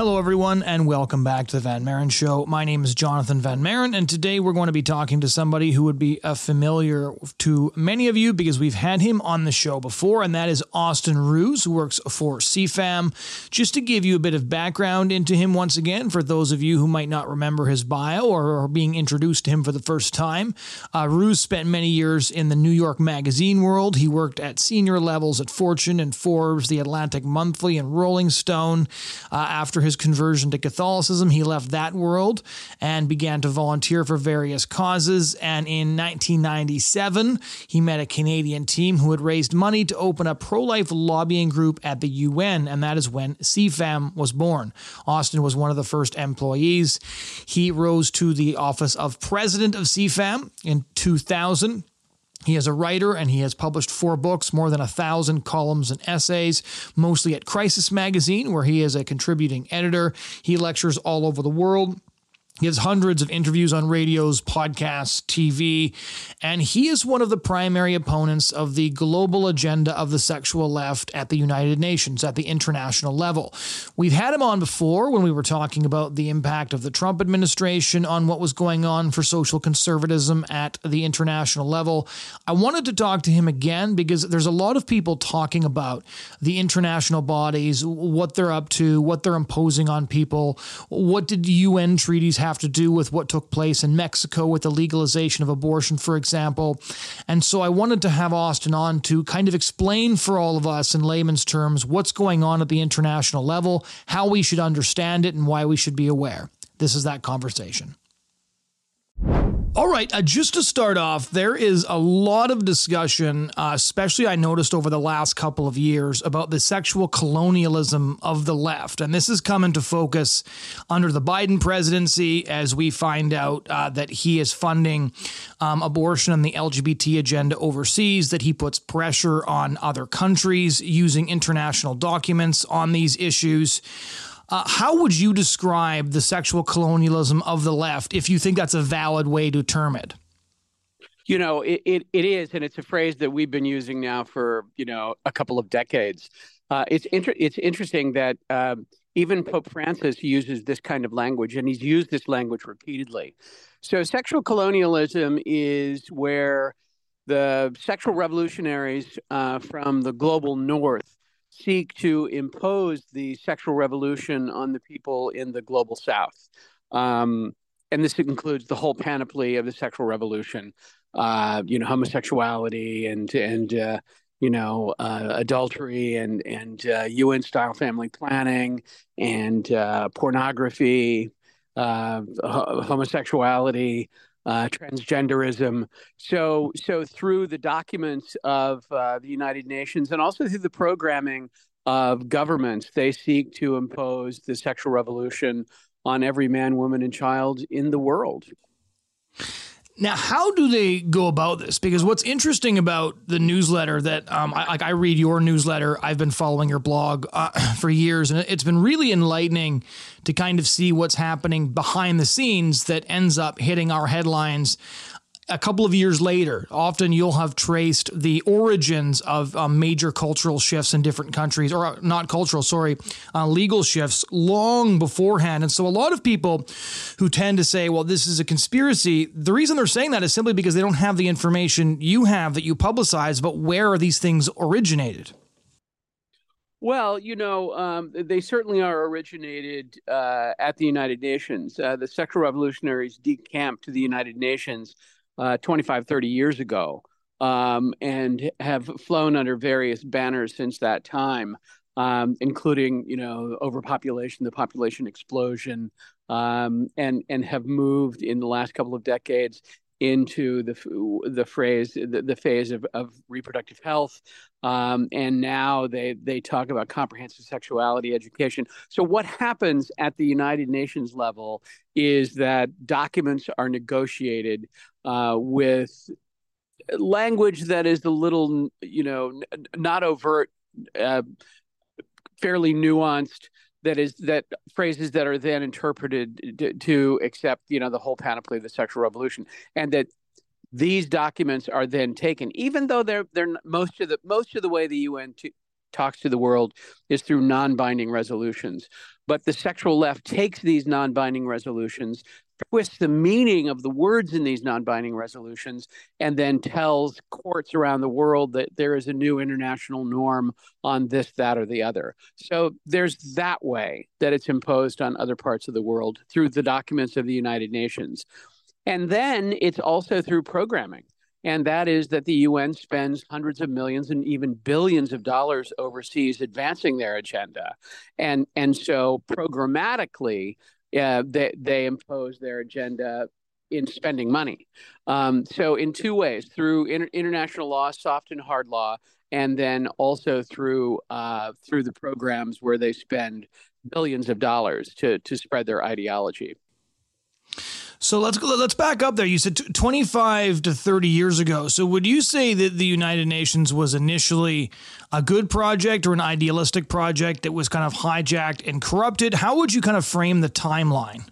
Hello, everyone, and welcome back to the Van Maren Show. My name is Jonathon Van Maren, and today we're going to be talking to somebody who would be a familiar to many of you because we've had him on the show before, and that is Austin Ruse, who works for CFAM. Just to give you a bit of background into him once again, for those of you who might not remember his bio or are being introduced to him for the first time, uh, Ruse spent many years in the New York Magazine world. He worked at senior levels at Fortune and Forbes, the Atlantic Monthly, and Rolling Stone. Uh, after his conversion to Catholicism, he left that world and began to volunteer for various causes. And in 1997, he met a Canadian team who had raised money to open a pro life lobbying group at the UN, and that is when CFAM was born. Austin was one of the first employees. He rose to the office of president of CFAM in 2000. He is a writer and he has published four books, more than a thousand columns and essays, mostly at Crisis Magazine, where he is a contributing editor. He lectures all over the world. He has hundreds of interviews on radios, podcasts, TV, and he is one of the primary opponents of the global agenda of the sexual left at the United Nations, at the international level. We've had him on before when we were talking about the impact of the Trump administration on what was going on for social conservatism at the international level. I wanted to talk to him again because there's a lot of people talking about the international bodies, what they're up to, what they're imposing on people, what did UN treaties have have to do with what took place in Mexico with the legalization of abortion, for example. And so I wanted to have Austin on to kind of explain for all of us in layman's terms what's going on at the international level, how we should understand it, and why we should be aware. This is that conversation. All right, uh, just to start off, there is a lot of discussion, uh, especially I noticed over the last couple of years, about the sexual colonialism of the left. And this is come into focus under the Biden presidency as we find out uh, that he is funding um, abortion and the LGBT agenda overseas, that he puts pressure on other countries using international documents on these issues. Uh, how would you describe the sexual colonialism of the left if you think that's a valid way to term it? You know, it, it, it is, and it's a phrase that we've been using now for, you know, a couple of decades. Uh, it's, inter- it's interesting that um, even Pope Francis uses this kind of language, and he's used this language repeatedly. So, sexual colonialism is where the sexual revolutionaries uh, from the global north seek to impose the sexual revolution on the people in the global south. Um, and this includes the whole panoply of the sexual revolution, uh, you know, homosexuality and and uh, you know uh, adultery and and UN uh, style family planning and uh, pornography, uh, homosexuality, uh, transgenderism. So, so through the documents of uh, the United Nations and also through the programming of governments, they seek to impose the sexual revolution on every man, woman, and child in the world. Now, how do they go about this? Because what's interesting about the newsletter that, um, I, like, I read your newsletter. I've been following your blog uh, for years, and it's been really enlightening to kind of see what's happening behind the scenes that ends up hitting our headlines a couple of years later, often you'll have traced the origins of um, major cultural shifts in different countries, or uh, not cultural, sorry, uh, legal shifts long beforehand. And so a lot of people who tend to say, well, this is a conspiracy, the reason they're saying that is simply because they don't have the information you have that you publicize about where are these things originated. Well, you know, um, they certainly are originated uh, at the United Nations. Uh, the sexual revolutionaries decamped to the United Nations uh, 25, 30 years ago, um, and have flown under various banners since that time, um, including you know overpopulation, the population explosion, um, and and have moved in the last couple of decades into the the phrase the, the phase of, of reproductive health um, and now they they talk about comprehensive sexuality education so what happens at the united nations level is that documents are negotiated uh, with language that is a little, you know, not overt, uh, fairly nuanced. That is that phrases that are then interpreted to, accept, you know, the whole panoply of the sexual revolution, and that these documents are then taken, even though they're they're most of the most of the way the UN to, talks to the world is through non-binding resolutions. But the sexual left takes these non-binding resolutions, twists the meaning of the words in these non-binding resolutions and then tells courts around the world that there is a new international norm on this that or the other. So there's that way that it's imposed on other parts of the world through the documents of the united nations. And then it's also through programming. And that is that the UN spends hundreds of millions and even billions of dollars overseas advancing their agenda. And, and so programmatically, uh, they, they impose their agenda in spending money. Um, so, in two ways through inter- international law, soft and hard law, and then also through uh, through the programs where they spend billions of dollars to to spread their ideology. So let's let's back up there. You said 25 to 30 years ago. So would you say that the United Nations was initially a good project or an idealistic project that was kind of hijacked and corrupted? How would you kind of frame the timeline?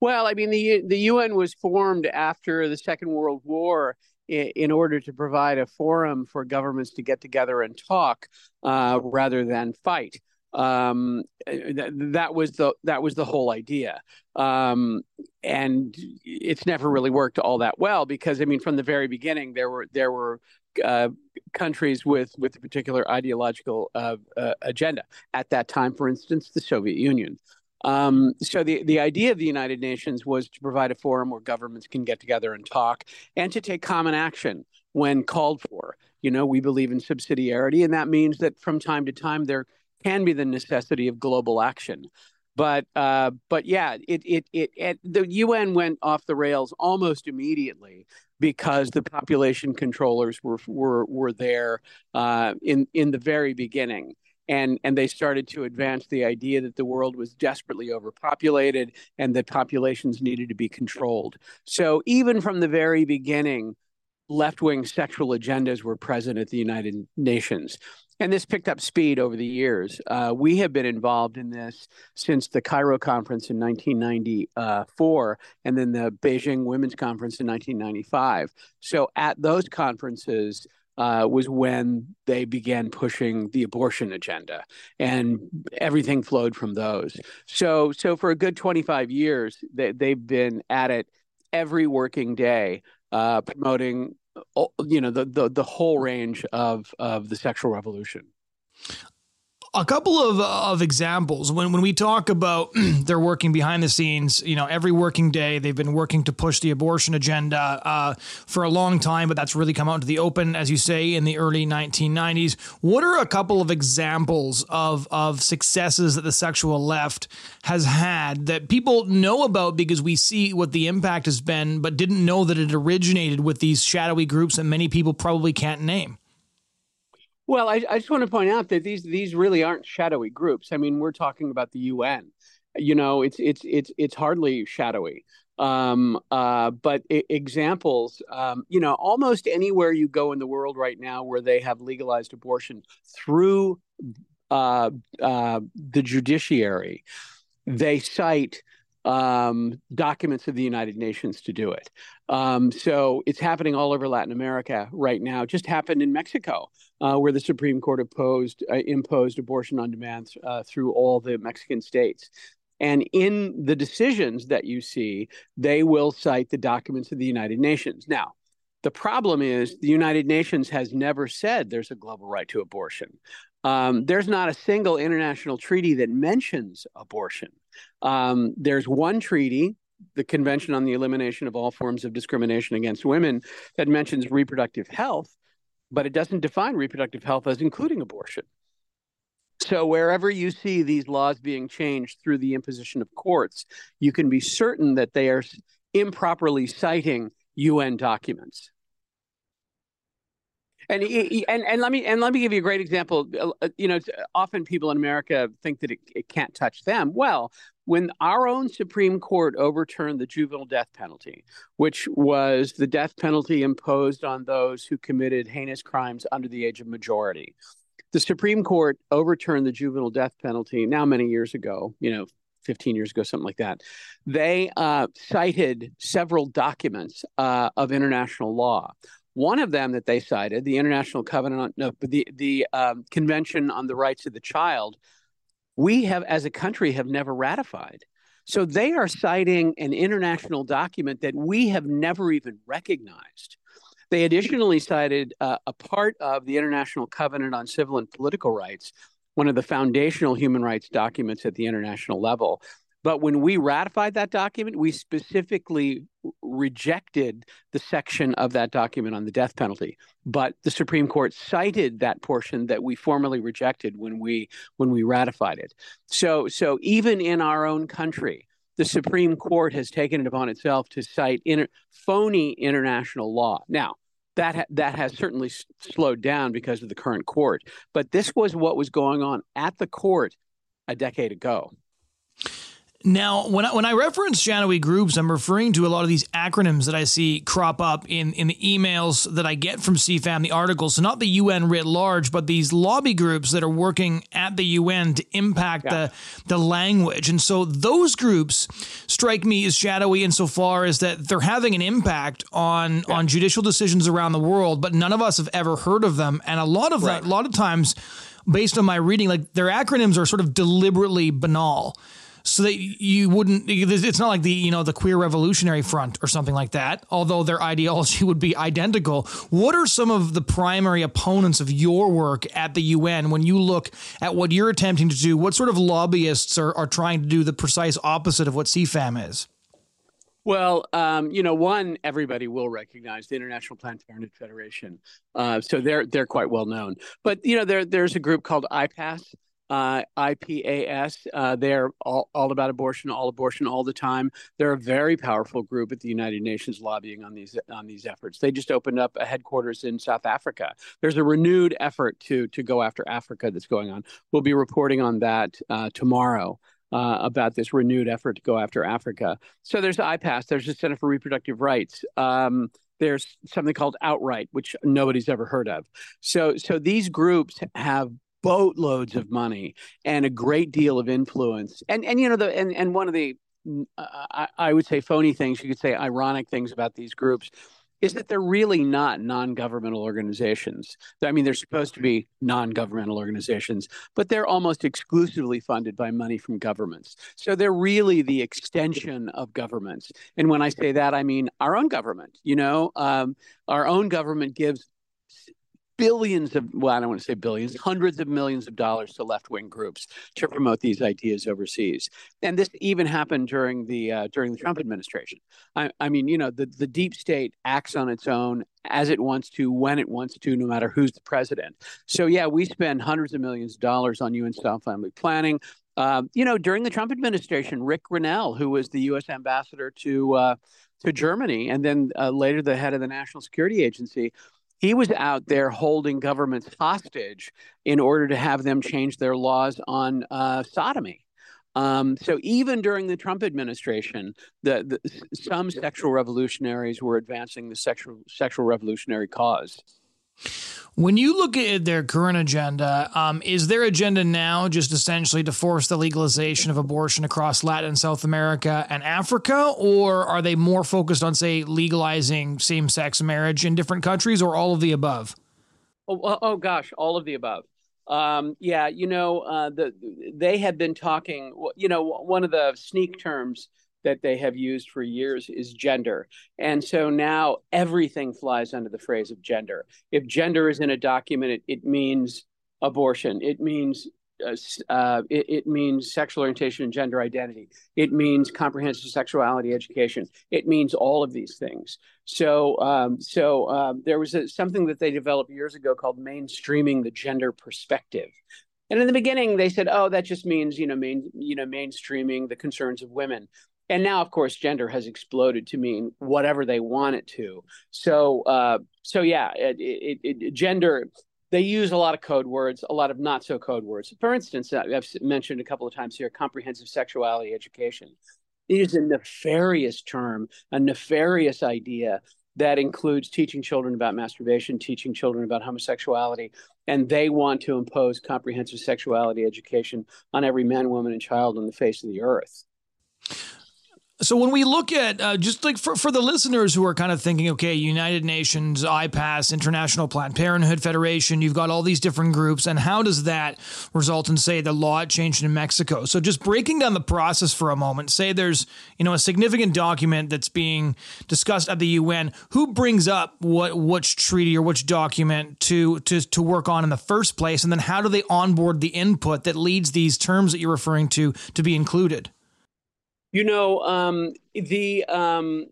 Well, I mean the the UN was formed after the Second World War in, in order to provide a forum for governments to get together and talk uh, rather than fight um, th- that was the that was the whole idea. Um, and it's never really worked all that well because i mean from the very beginning there were there were uh, countries with with a particular ideological uh, uh, agenda. At that time for instance the soviet union. Um, so the, the idea of the United Nations was to provide a forum where governments can get together and talk and to take common action when called for. You know, we believe in subsidiarity, and that means that from time to time there can be the necessity of global action. But uh, but yeah, it, it it it the UN went off the rails almost immediately because the population controllers were were were there uh, in in the very beginning and and they started to advance the idea that the world was desperately overpopulated and that populations needed to be controlled. So even from the very beginning, left-wing sexual agendas were present at the United Nations. And this picked up speed over the years. Uh, we have been involved in this since the Cairo conference in 1994 and then the Beijing Women's Conference in 1995. So at those conferences, uh, was when they began pushing the abortion agenda, and everything flowed from those. So, so for a good 25 years, they, they've been at it every working day, uh, promoting you know the, the the whole range of of the sexual revolution a couple of, of examples. When, when we talk about they're working behind the scenes you know every working day they've been working to push the abortion agenda uh, for a long time but that's really come out into the open as you say in the early 1990s what are a couple of examples of, of successes that the sexual left has had that people know about because we see what the impact has been but didn't know that it originated with these shadowy groups that many people probably can't name well, I, I just want to point out that these these really aren't shadowy groups. I mean, we're talking about the UN. You know, it's it's it's it's hardly shadowy. Um, uh, but I- examples, um, you know, almost anywhere you go in the world right now where they have legalized abortion through uh, uh, the judiciary, they cite um, documents of the United Nations to do it. Um, so it's happening all over Latin America right now. Just happened in Mexico, uh, where the Supreme Court opposed, uh, imposed abortion on demand uh, through all the Mexican states. And in the decisions that you see, they will cite the documents of the United Nations. Now, the problem is the United Nations has never said there's a global right to abortion. Um, there's not a single international treaty that mentions abortion. Um, there's one treaty, the Convention on the Elimination of All Forms of Discrimination Against Women, that mentions reproductive health, but it doesn't define reproductive health as including abortion. So, wherever you see these laws being changed through the imposition of courts, you can be certain that they are improperly citing UN documents. And, and and let me and let me give you a great example. Uh, you know, often people in America think that it, it can't touch them. Well, when our own Supreme Court overturned the juvenile death penalty, which was the death penalty imposed on those who committed heinous crimes under the age of majority, the Supreme Court overturned the juvenile death penalty now many years ago. You know, 15 years ago, something like that. They uh, cited several documents uh, of international law One of them that they cited, the International Covenant on no, the the um, Convention on the Rights of the Child, we have as a country have never ratified. So they are citing an international document that we have never even recognized. They additionally cited uh, a part of the International Covenant on Civil and Political Rights, one of the foundational human rights documents at the international level. But when we ratified that document, we specifically rejected the section of that document on the death penalty. But the Supreme Court cited that portion that we formally rejected when we when we ratified it. So so even in our own country, the Supreme Court has taken it upon itself to cite inter- phony international law. Now, that ha- that has certainly s- slowed down because of the current court, but this was what was going on at the court a decade ago. Now, when I, when I reference shadowy groups, I'm referring to a lot of these acronyms that I see crop up in, in the emails that I get from CFAM, the articles. So, not the UN writ large, but these lobby groups that are working at the UN to impact yeah. the, the language. And so, those groups strike me as shadowy insofar as that they're having an impact on, yeah. on judicial decisions around the world, but none of us have ever heard of them. And a lot of right. that, a lot of times, based on my reading, like their acronyms are sort of deliberately banal so that you wouldn't it's not like the you know the queer revolutionary front or something like that although their ideology would be identical. What are some of the primary opponents of your work at the UN when you look at what you're attempting to do? What sort of lobbyists are, are trying to do the precise opposite of what CFAM is? Well, um, you know, one everybody will recognize the International Planned Parenthood Federation, uh, so they're they're quite well known. But you know, there there's a group called IPAS, uh, IPAS. Uh, they're all, all about abortion, all abortion, all the time. They're a very powerful group at the United Nations lobbying on these on these efforts. They just opened up a headquarters in South Africa. There's a renewed effort to to go after Africa that's going on. We'll be reporting on that uh, tomorrow. Uh, about this renewed effort to go after Africa. So there's IPAS, there's the Center for Reproductive Rights. Um, there's something called Outright, which nobody's ever heard of. So, so these groups have boatloads of money and a great deal of influence. And and you know the and and one of the uh, I, I would say phony things you could say ironic things about these groups is that they're really not non-governmental organizations. I mean, they're supposed to be non-governmental organizations, but they're almost exclusively funded by money from governments. So they're really the extension of governments. And when I say that, I mean our own government. You know, um, our own government gives billions of well i don't want to say billions hundreds of millions of dollars to left-wing groups to promote these ideas overseas. And this even happened during the uh, during the trump administration. I, I, mean you know the, the deep state acts on its own as it wants to when it wants to no matter who's the president. So yeah we spend hundreds of millions of dollars on un style family planning. Um, you know during the trump administration rick grenell who was the u.s ambassador to uh, to germany and then uh, later the head of the national security agency he was out there holding governments hostage in order to have them change their laws on uh, sodomy. Um, so even during the Trump administration, the, the, some sexual revolutionaries were advancing the sexual sexual revolutionary cause. When you look at their current agenda, um, is their agenda now just essentially to force the legalization of abortion across Latin South America and Africa, or are they more focused on, say, legalizing same sex marriage in different countries, or all of the above? Oh, oh gosh, all of the above. Um, yeah, you know, uh, the they have been talking. You know, one of the sneak terms that they have used for years is gender. And so now everything flies under the phrase of gender. If gender is in a document, it, it means abortion, it means uh, uh, it, it, means sexual orientation and gender identity. It means comprehensive sexuality education. It means all of these things. So, um, so um, there was a, something that they developed years ago called mainstreaming the gender perspective. And in the beginning, they said, "Oh, that just means you know main you know mainstreaming the concerns of women." And now of course gender has exploded to mean whatever they want it to. So uh, so yeah it, it, it, gender they use a lot of code words a lot of not so code words. For instance i've mentioned a couple of times here comprehensive sexuality education. It is a nefarious term a nefarious idea that includes teaching children about masturbation teaching children about homosexuality and they want to impose comprehensive sexuality education on every man woman and child on the face of the earth So when we look at uh, just like for, for the listeners who are kind of thinking, okay, United Nations, IPAS, International Planned Parenthood Federation, you've got all these different groups, and how does that result in say the law changed in Mexico? So just breaking down the process for a moment, say there's you know a significant document that's being discussed at the UN. Who brings up what which treaty or which document to to to work on in the first place, and then how do they onboard the input that leads these terms that you're referring to to be included? You know, um, the um,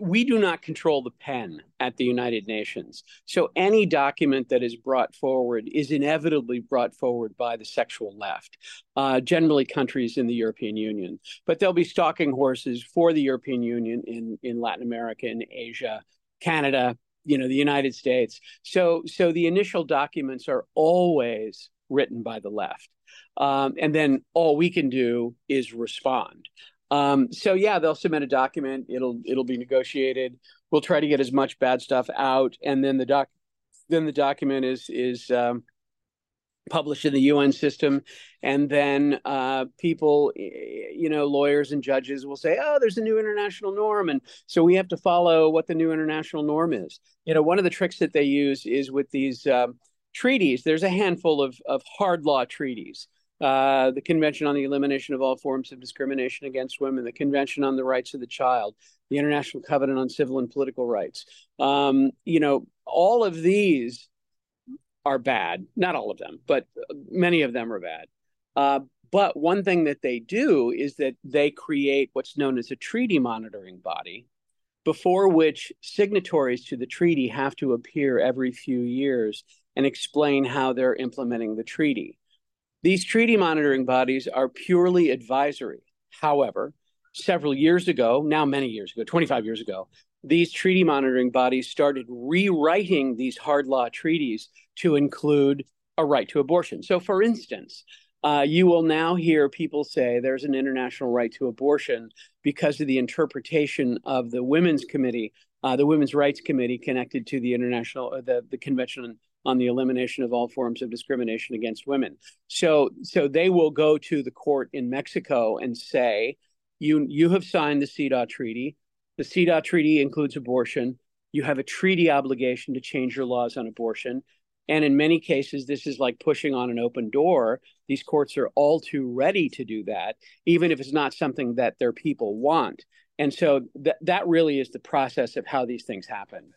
we do not control the pen at the United Nations. So any document that is brought forward is inevitably brought forward by the sexual left, uh, generally countries in the European Union. But there'll be stalking horses for the European Union in, in Latin America and Asia, Canada, you know, the United States. So so the initial documents are always written by the left. Um, and then all we can do is respond. Um, so yeah, they'll submit a document. It'll it'll be negotiated. We'll try to get as much bad stuff out, and then the doc then the document is is um, published in the UN system, and then uh, people, you know, lawyers and judges will say, "Oh, there's a new international norm," and so we have to follow what the new international norm is. You know, one of the tricks that they use is with these um, treaties. There's a handful of of hard law treaties uh, the Convention on the Elimination of All Forms of Discrimination Against Women, the Convention on the Rights of the Child, the International Covenant on Civil and Political Rights. Um, you know, all of these are bad. Not all of them, but many of them are bad. Uh, but one thing that they do is that they create what's known as a treaty monitoring body, before which signatories to the treaty have to appear every few years and explain how they're implementing the treaty. These treaty monitoring bodies are purely advisory. However, several years ago, now many years ago, 25 years ago, these treaty monitoring bodies started rewriting these hard law treaties to include a right to abortion. So, for instance, uh, you will now hear people say there's an international right to abortion because of the interpretation of the Women's Committee, uh, the Women's Rights Committee, connected to the international, uh, the the Convention on the elimination of all forms of discrimination against women. So so they will go to the court in Mexico and say, you you have signed the CEDAW treaty. The CEDAW treaty includes abortion. You have a treaty obligation to change your laws on abortion. And in many cases, this is like pushing on an open door. These courts are all too ready to do that, even if it's not something that their people want. And so th- that really is the process of how these things happen.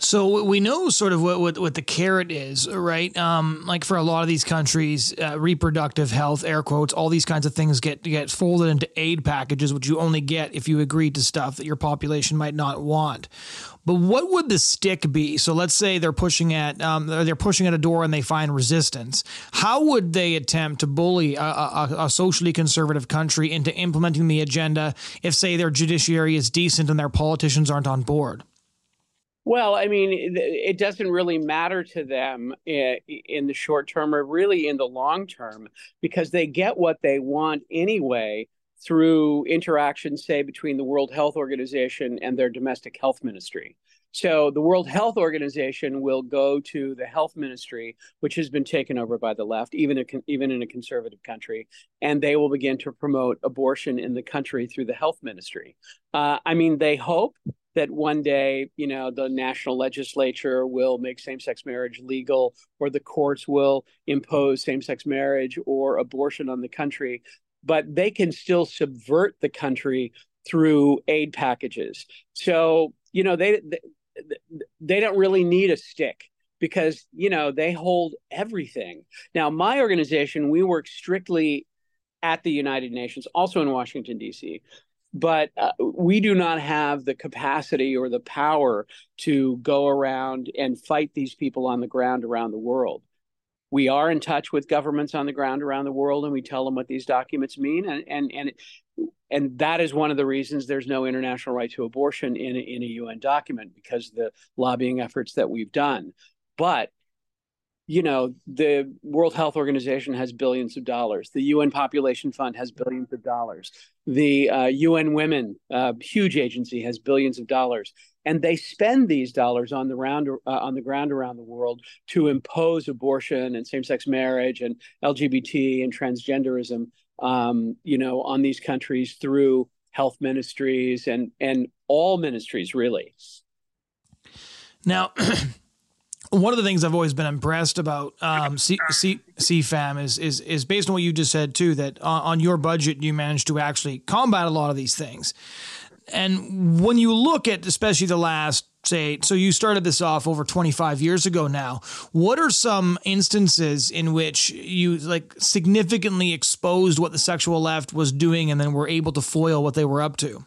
So we know sort of what, what, what the carrot is, right? Um, like for a lot of these countries, uh, reproductive health, air quotes, all these kinds of things get get folded into aid packages, which you only get if you agree to stuff that your population might not want. But what would the stick be? So let's say they're pushing at um, they're pushing at a door and they find resistance. How would they attempt to bully a, a, a socially conservative country into implementing the agenda if, say, their judiciary is decent and their politicians aren't on board? Well, I mean, it doesn't really matter to them in the short term or really in the long term because they get what they want anyway through interactions, say, between the World Health Organization and their domestic health ministry. So the World Health Organization will go to the health ministry, which has been taken over by the left, even a, even in a conservative country, and they will begin to promote abortion in the country through the health ministry. Uh, I mean, they hope that one day, you know, the national legislature will make same-sex marriage legal, or the courts will impose same-sex marriage or abortion on the country. But they can still subvert the country through aid packages. So, you know, they they, they don't really need a stick because you know they hold everything. Now, my organization, we work strictly at the United Nations, also in Washington D.C but uh, we do not have the capacity or the power to go around and fight these people on the ground around the world. We are in touch with governments on the ground around the world, and we tell them what these documents mean, and and and and that is one of the reasons there's no international right to abortion in a, in a UN document because the lobbying efforts that we've done. But you know, the World Health Organization has billions of dollars. The UN Population Fund has billions of dollars. The uh, UN Women, uh, huge agency, has billions of dollars, and they spend these dollars on the round uh, on the ground around the world to impose abortion and same-sex marriage and LGBT and transgenderism, um, you know, on these countries through health ministries, and and all ministries really. Now, one of the things I've always been impressed about um, C- C- CFAM is is is based on what you just said too. That on, on your budget, you managed to actually combat a lot of these things. And when you look at, especially the last, say, so you started this off over 25 years ago now, what are some instances in which you like significantly exposed what the sexual left was doing and then were able to foil what they were up to?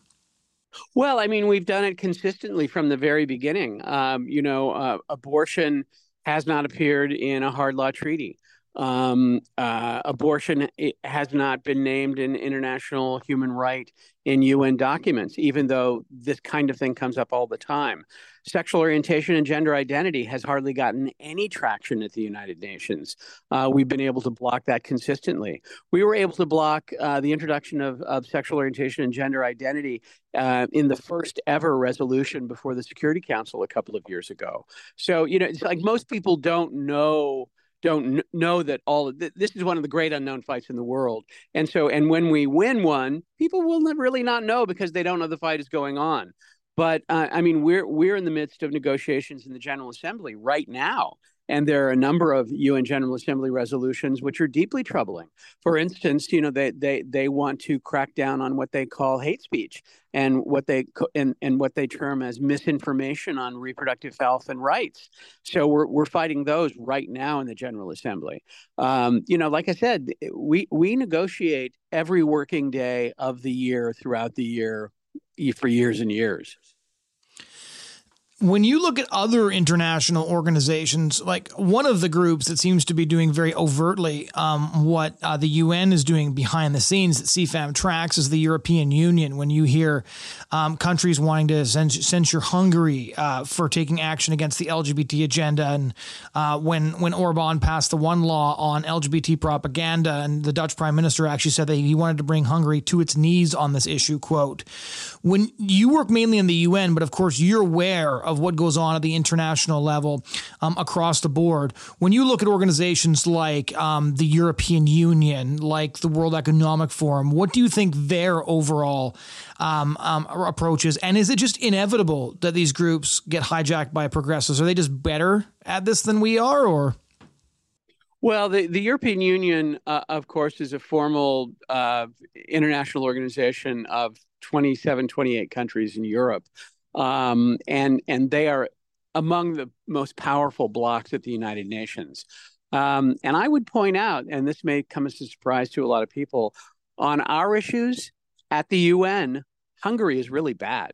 Well, I mean, we've done it consistently from the very beginning. Um, you know, uh, abortion has not appeared in a hard law treaty. Um, uh, abortion has not been named in international human right in UN documents, even though this kind of thing comes up all the time. Sexual orientation and gender identity has hardly gotten any traction at the United Nations. Uh, we've been able to block that consistently. We were able to block uh, the introduction of, of sexual orientation and gender identity uh, in the first ever resolution before the Security Council a couple of years ago. So, you know, it's like most people don't know don't know that all th- this is one of the great unknown fights in the world. And so, and when we win one, people will really not know because they don't know the fight is going on. But uh, I mean, we're we're in the midst of negotiations in the General Assembly right now, and there are a number of UN General Assembly resolutions which are deeply troubling. For instance, you know, they they they want to crack down on what they call hate speech and what they and, and what they term as misinformation on reproductive health and rights. So we're we're fighting those right now in the General Assembly. Um, you know, like I said, we we negotiate every working day of the year throughout the year for years and years when you look at other international organizations, like one of the groups that seems to be doing very overtly um, what uh, the UN is doing behind the scenes that CFAM tracks is the European Union. When you hear um, countries wanting to censure Hungary uh, for taking action against the LGBT agenda, and uh, when when Orban passed the one law on LGBT propaganda, and the Dutch Prime Minister actually said that he wanted to bring Hungary to its knees on this issue. Quote: When you work mainly in the UN, but of course you're aware what goes on at the international level um, across the board. When you look at organizations like um, the European Union, like the World Economic Forum, what do you think their overall um, um approach is? And is it just inevitable that these groups get hijacked by progressives? Are they just better at this than we are, or? Well, the, the European Union, uh, of course, is a formal uh, international organization of 27, 28 countries in Europe um, and and they are among the most powerful blocks at the United Nations. Um, and I would point out, and this may come as a surprise to a lot of people, on our issues at the UN, Hungary is really bad.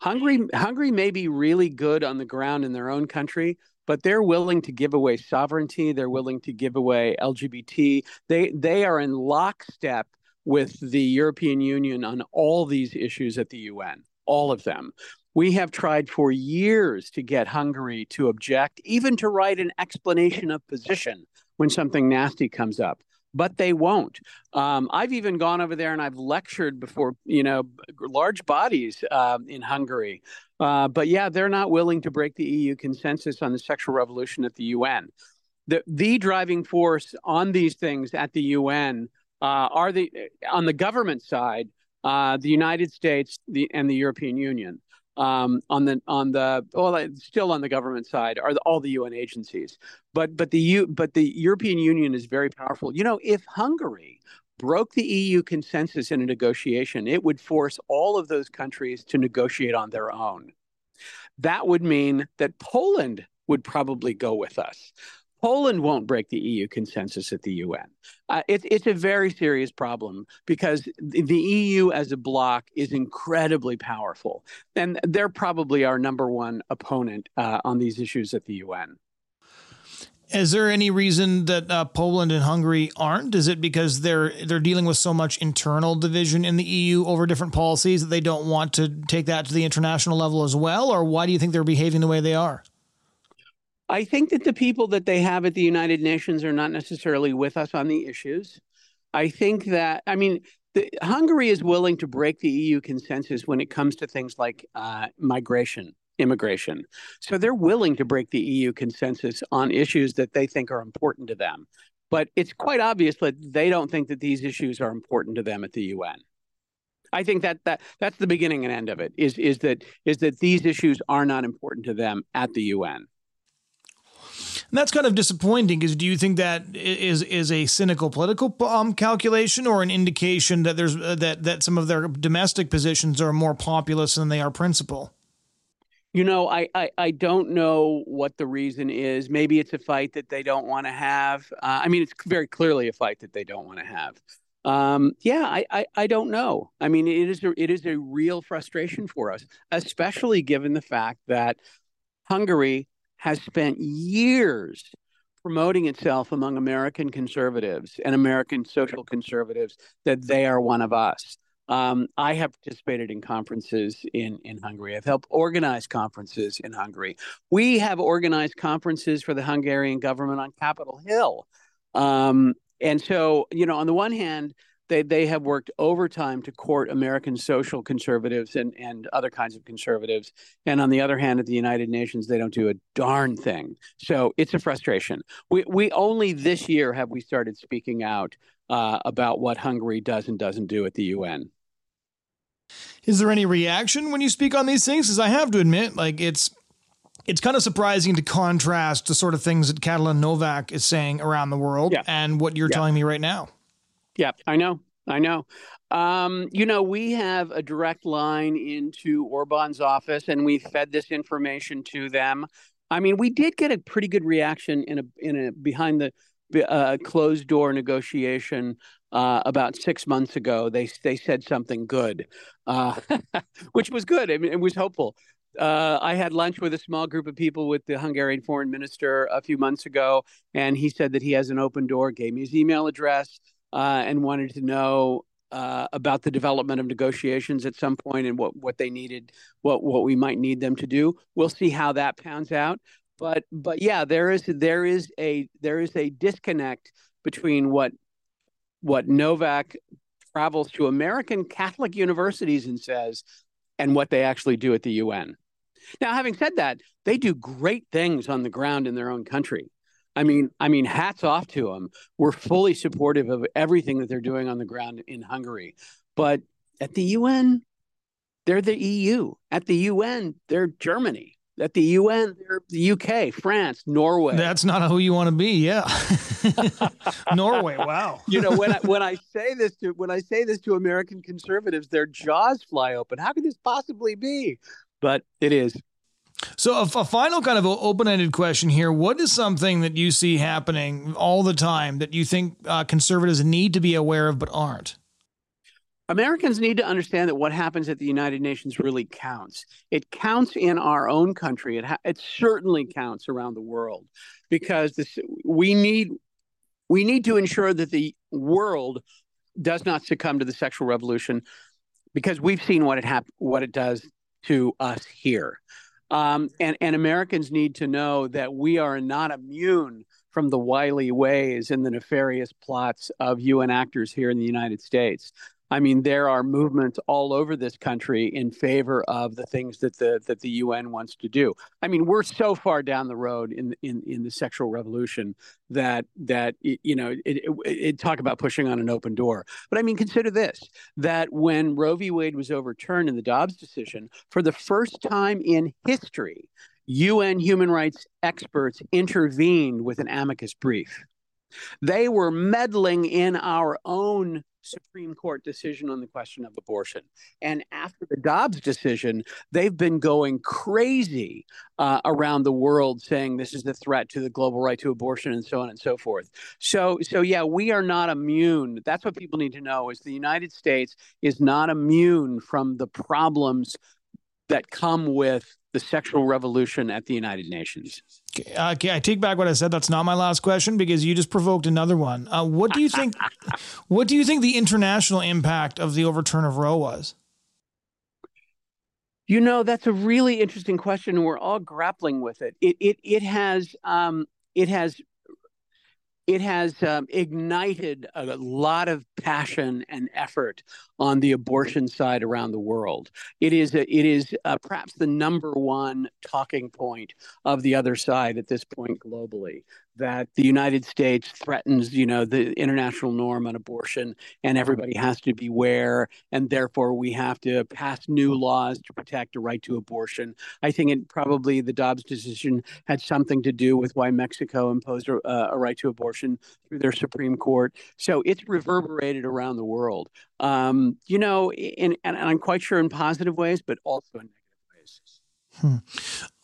Hungary, Hungary may be really good on the ground in their own country, but they're willing to give away sovereignty. They're willing to give away LGBT. They they are in lockstep with the European Union on all these issues at the UN all of them. We have tried for years to get Hungary to object, even to write an explanation of position when something nasty comes up. But they won't. Um, I've even gone over there and I've lectured before, you know, large bodies um, in Hungary. Uh, but yeah, they're not willing to break the EU consensus on the sexual revolution at the UN. The, the driving force on these things at the UN uh, are the on the government side uh, the United States the, and the European Union. Um, on the on the well, still on the government side are the, all the UN agencies, but but the U, but the European Union is very powerful. You know, if Hungary broke the EU consensus in a negotiation, it would force all of those countries to negotiate on their own. That would mean that Poland would probably go with us. Poland won't break the EU consensus at the UN. Uh, it, it's a very serious problem because the EU as a bloc is incredibly powerful, and they're probably our number one opponent uh, on these issues at the UN. Is there any reason that uh, Poland and Hungary aren't? Is it because they're they're dealing with so much internal division in the EU over different policies that they don't want to take that to the international level as well, or why do you think they're behaving the way they are? I think that the people that they have at the United Nations are not necessarily with us on the issues. I think that, I mean, the, Hungary is willing to break the EU consensus when it comes to things like uh, migration, immigration. So they're willing to break the EU consensus on issues that they think are important to them. But it's quite obvious that they don't think that these issues are important to them at the UN. I think that that that's the beginning and end of it. Is is that is that these issues are not important to them at the UN. And that's kind of disappointing. Because do you think that is is a cynical political um, calculation or an indication that there's uh, that that some of their domestic positions are more populist than they are principle? You know, I, I, I don't know what the reason is. Maybe it's a fight that they don't want to have. Uh, I mean, it's very clearly a fight that they don't want to have. Um, yeah, I, I, I don't know. I mean, it is a, it is a real frustration for us, especially given the fact that Hungary has spent years promoting itself among American conservatives and American social conservatives that they are one of us. Um, I have participated in conferences in, in Hungary. I've helped organize conferences in Hungary. We have organized conferences for the Hungarian government on Capitol Hill. Um, and so, you know, on the one hand, they, they have worked overtime to court American social conservatives and, and other kinds of conservatives. And on the other hand, at the United Nations, they don't do a darn thing. So it's a frustration. We, we only this year have we started speaking out uh, about what Hungary does and doesn't do at the UN. Is there any reaction when you speak on these things? Because I have to admit, like it's it's kind of surprising to contrast the sort of things that Katalin Novak is saying around the world yeah. and what you're yeah. telling me right now. Yeah, I know. I know. Um, you know, we have a direct line into Orban's office and we fed this information to them. I mean, we did get a pretty good reaction in a in a behind the uh, closed door negotiation uh, about six months ago. They they said something good, uh, which was good. I mean, it was hopeful. Uh, I had lunch with a small group of people with the Hungarian foreign minister a few months ago, and he said that he has an open door. Gave me his email address uh, and wanted to know uh, about the development of negotiations at some point and what what they needed, what what we might need them to do. We'll see how that pans out but but yeah, there is there is a there is a disconnect between what what Novak travels to American Catholic universities and says and what they actually do at the UN. Now, having said that, they do great things on the ground in their own country. I mean, I mean, hats off to them. We're fully supportive of everything that they're doing on the ground in Hungary. But at the UN, they're the EU. At the UN, they're Germany at the UN, they're the UK, France, Norway. That's not who you want to be. Yeah, Norway. Wow. you know when I, when I say this to when I say this to American conservatives, their jaws fly open. How could this possibly be? But it is. So, a, a final kind of open-ended question here: What is something that you see happening all the time that you think uh, conservatives need to be aware of but aren't? Americans need to understand that what happens at the United Nations really counts. It counts in our own country. It, ha- it certainly counts around the world because this, we need we need to ensure that the world does not succumb to the sexual revolution because we've seen what it hap- what it does to us here. Um, and, and Americans need to know that we are not immune from the wily ways and the nefarious plots of UN actors here in the United States. I mean, there are movements all over this country in favor of the things that the that the UN wants to do. I mean, we're so far down the road in in in the sexual revolution that that you know it, it, it talk about pushing on an open door. But I mean, consider this: that when Roe v. Wade was overturned in the Dobbs decision, for the first time in history, UN human rights experts intervened with an amicus brief. They were meddling in our own Supreme Court decision on the question of abortion. And after the Dobbs decision, they've been going crazy uh, around the world saying this is a threat to the global right to abortion and so on and so forth. So, so yeah, we are not immune. That's what people need to know is the United States is not immune from the problems that come with the sexual revolution at the United Nations. Uh, okay, I take back what I said. That's not my last question because you just provoked another one. Uh, what do you think? what do you think the international impact of the overturn of Roe was? You know, that's a really interesting question. and We're all grappling with it. It it it has um, it has it has um, ignited a lot of passion and effort on the abortion side around the world. It is a, it is uh, perhaps the number one talking point of the other side at this point globally. That the United States threatens, you know, the international norm on abortion, and everybody has to beware, and therefore we have to pass new laws to protect a right to abortion. I think it probably the Dobbs decision had something to do with why Mexico imposed a, a right to abortion through their Supreme Court. So it's reverberated around the world. Um, you know, in, and, and I'm quite sure in positive ways, but also in negative.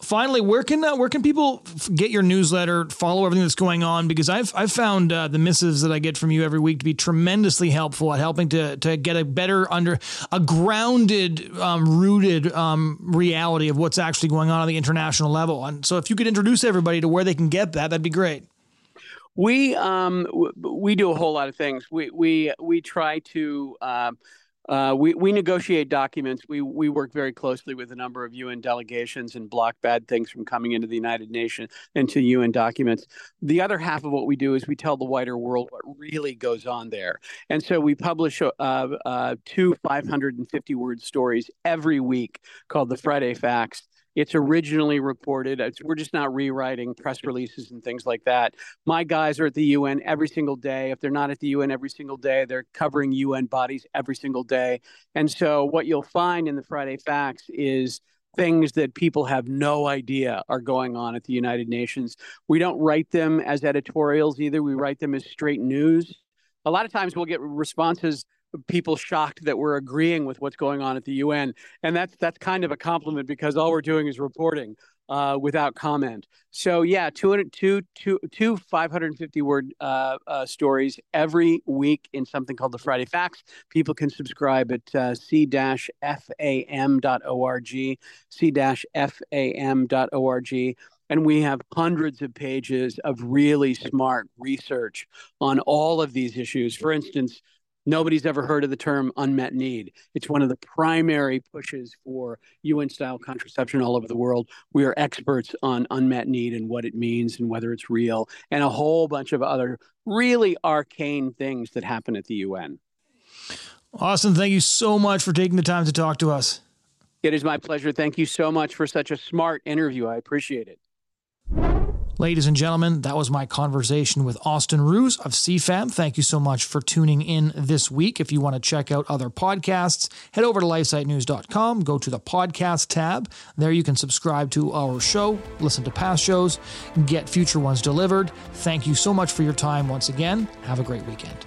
Finally, where can uh, where can people get your newsletter, follow everything that's going on? Because I've I've found uh, the missives that I get from you every week to be tremendously helpful at helping to to get a better under a grounded, um, rooted um, reality of what's actually going on on the international level. And so, if you could introduce everybody to where they can get that, that'd be great. We um we do a whole lot of things. We we we try to. Um, uh, we, we negotiate documents. We, we work very closely with a number of UN delegations and block bad things from coming into the United Nations into UN documents. The other half of what we do is we tell the wider world what really goes on there. And so we publish uh, uh, two 550 word stories every week called the Friday Facts it's originally reported. It's, we're just not rewriting press releases and things like that. My guys are at the UN every single day. If they're not at the UN every single day, they're covering UN bodies every single day. And so what you'll find in the Friday Facts is things that people have no idea are going on at the United Nations. We don't write them as editorials either. We write them as straight news. A lot of times we'll get responses people shocked that we're agreeing with what's going on at the UN, and that's that's kind of a compliment because all we're doing is reporting uh, without comment. So yeah, two, two, two, two 550 word uh, uh, stories every week in something called the Friday Facts. People can subscribe at uh, c-fam.org, c-fam.org. And we have hundreds of pages of really smart research on all of these issues. For instance, Nobody's ever heard of the term unmet need. It's one of the primary pushes for UN style contraception all over the world. We are experts on unmet need and what it means and whether it's real, and a whole bunch of other really arcane things that happen at the UN. Austin, thank you so much for taking the time to talk to us. It is my pleasure. Thank you so much for such a smart interview. I appreciate it. Ladies and gentlemen, that was my conversation with Austin Ruse of CFAM. Thank you so much for tuning in this week. If you want to check out other podcasts, head over to lifesitenews.com, go to the podcast tab. There you can subscribe to our show, listen to past shows, get future ones delivered. Thank you so much for your time once again. Have a great weekend.